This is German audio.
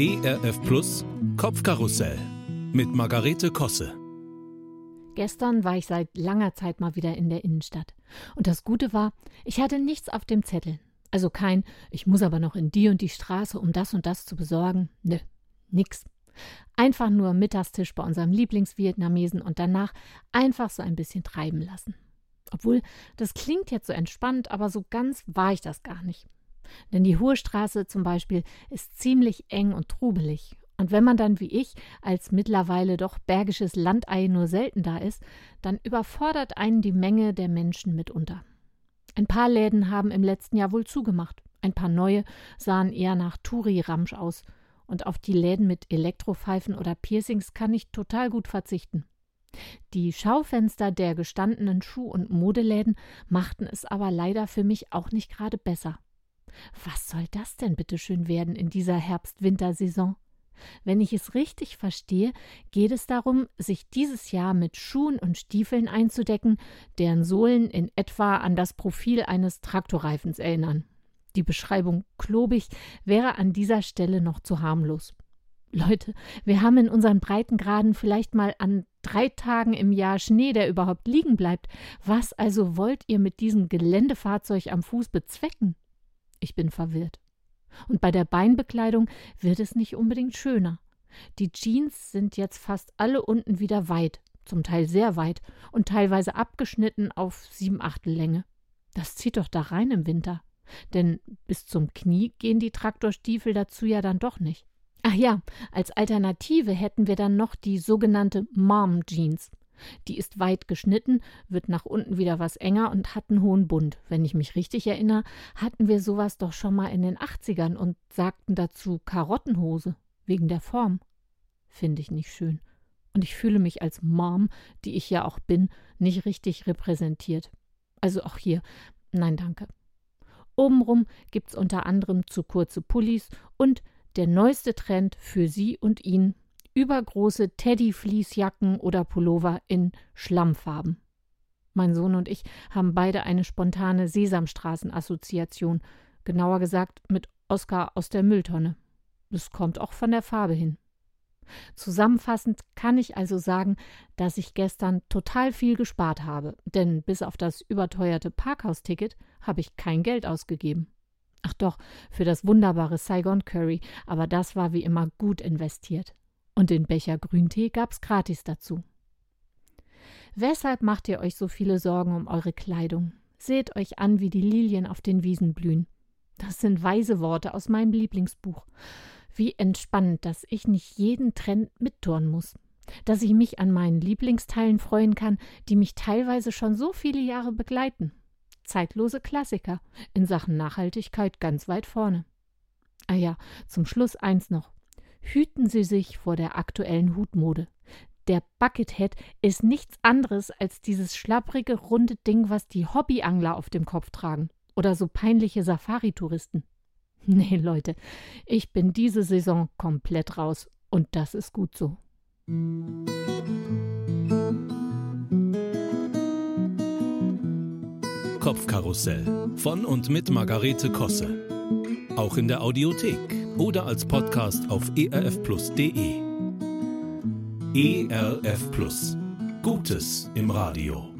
ERF Plus Kopfkarussell mit Margarete Kosse. Gestern war ich seit langer Zeit mal wieder in der Innenstadt. Und das Gute war, ich hatte nichts auf dem Zettel. Also kein, ich muss aber noch in die und die Straße, um das und das zu besorgen. Nö, nix. Einfach nur Mittagstisch bei unserem Lieblingsvietnamesen und danach einfach so ein bisschen treiben lassen. Obwohl, das klingt jetzt so entspannt, aber so ganz war ich das gar nicht. Denn die Hohe Straße zum Beispiel ist ziemlich eng und trubelig. Und wenn man dann wie ich als mittlerweile doch bergisches Landei nur selten da ist, dann überfordert einen die Menge der Menschen mitunter. Ein paar Läden haben im letzten Jahr wohl zugemacht. Ein paar neue sahen eher nach Touri-Ramsch aus. Und auf die Läden mit Elektropfeifen oder Piercings kann ich total gut verzichten. Die Schaufenster der gestandenen Schuh- und Modeläden machten es aber leider für mich auch nicht gerade besser. Was soll das denn bitte schön werden in dieser Herbst-Wintersaison? Wenn ich es richtig verstehe, geht es darum, sich dieses Jahr mit Schuhen und Stiefeln einzudecken, deren Sohlen in etwa an das Profil eines Traktorreifens erinnern. Die Beschreibung klobig wäre an dieser Stelle noch zu harmlos. Leute, wir haben in unseren Breitengraden vielleicht mal an drei Tagen im Jahr Schnee, der überhaupt liegen bleibt. Was also wollt ihr mit diesem Geländefahrzeug am Fuß bezwecken? Ich bin verwirrt. Und bei der Beinbekleidung wird es nicht unbedingt schöner. Die Jeans sind jetzt fast alle unten wieder weit, zum Teil sehr weit und teilweise abgeschnitten auf sieben Achtel Länge. Das zieht doch da rein im Winter. Denn bis zum Knie gehen die Traktorstiefel dazu ja dann doch nicht. Ach ja, als Alternative hätten wir dann noch die sogenannte Mom Jeans. Die ist weit geschnitten, wird nach unten wieder was enger und hat einen hohen Bund. Wenn ich mich richtig erinnere, hatten wir sowas doch schon mal in den 80ern und sagten dazu Karottenhose, wegen der Form. Finde ich nicht schön. Und ich fühle mich als Mom, die ich ja auch bin, nicht richtig repräsentiert. Also auch hier, nein, danke. Obenrum gibt's unter anderem zu kurze Pullis und der neueste Trend für sie und ihn übergroße Teddy-Fließjacken oder Pullover in Schlammfarben. Mein Sohn und ich haben beide eine spontane Sesamstraßen-Assoziation, genauer gesagt mit Oskar aus der Mülltonne. Das kommt auch von der Farbe hin. Zusammenfassend kann ich also sagen, dass ich gestern total viel gespart habe, denn bis auf das überteuerte Parkhausticket habe ich kein Geld ausgegeben. Ach doch, für das wunderbare Saigon Curry, aber das war wie immer gut investiert. Und den Becher Grüntee gab's gratis dazu. Weshalb macht ihr euch so viele Sorgen um eure Kleidung? Seht euch an, wie die Lilien auf den Wiesen blühen. Das sind weise Worte aus meinem Lieblingsbuch. Wie entspannend, dass ich nicht jeden Trend mitturnen muss. Dass ich mich an meinen Lieblingsteilen freuen kann, die mich teilweise schon so viele Jahre begleiten. Zeitlose Klassiker, in Sachen Nachhaltigkeit ganz weit vorne. Ah ja, zum Schluss eins noch hüten Sie sich vor der aktuellen Hutmode. Der Buckethead ist nichts anderes als dieses schlapprige, runde Ding, was die Hobbyangler auf dem Kopf tragen. Oder so peinliche Safari-Touristen. Nee, Leute, ich bin diese Saison komplett raus. Und das ist gut so. Kopfkarussell von und mit Margarete Kosse. Auch in der Audiothek oder als Podcast auf erfplus.de. ERF Plus. Gutes im Radio.